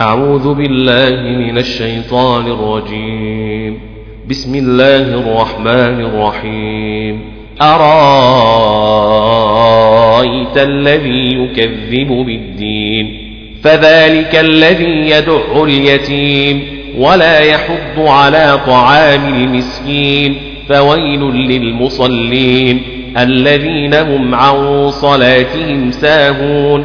أعوذ بالله من الشيطان الرجيم. بسم الله الرحمن الرحيم. أرأيت الذي يكذب بالدين؟ فذلك الذي يدع اليتيم. ولا يحض على طعام المسكين. فويل للمصلين. الذين هم عن صلاتهم ساهون.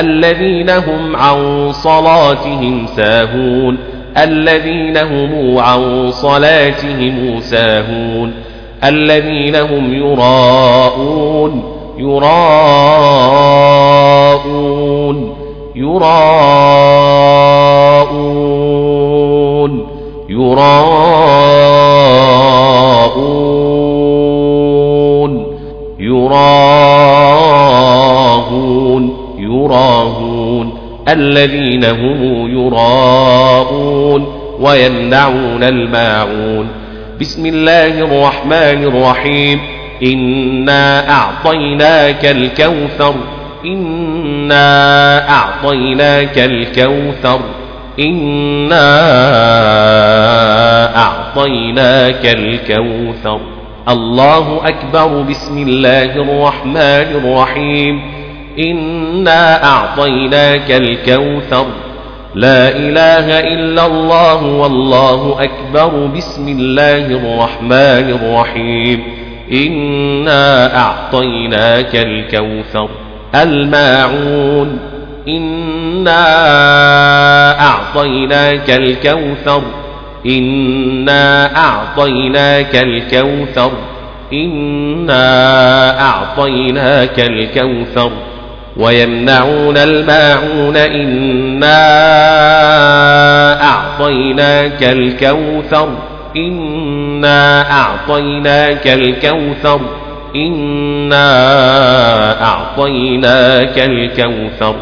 الذين هم عن صلاتهم ساهون الذين هم عن صلاتهم ساهون الذين هم يراءون يراءون يراءون يراءون يراهون الذين هم يراءون ويمنعون الماعون. بسم الله الرحمن الرحيم. إنا أعطيناك الكوثر إنا أعطيناك الكوثر إنا أعطيناك الكوثر. الله أكبر. بسم الله الرحمن الرحيم. إنا أعطيناك الكوثر. لا إله إلا الله والله أكبر. بسم الله الرحمن الرحيم. إنا أعطيناك الكوثر. الماعون. إنا أعطيناك الكوثر. إنا أعطيناك الكوثر. إنا أعطيناك الكوثر. ويمنعون الماعون إنا أعطيناك الكوثر إنا أعطيناك الكوثر إنا أعطيناك الكوثر.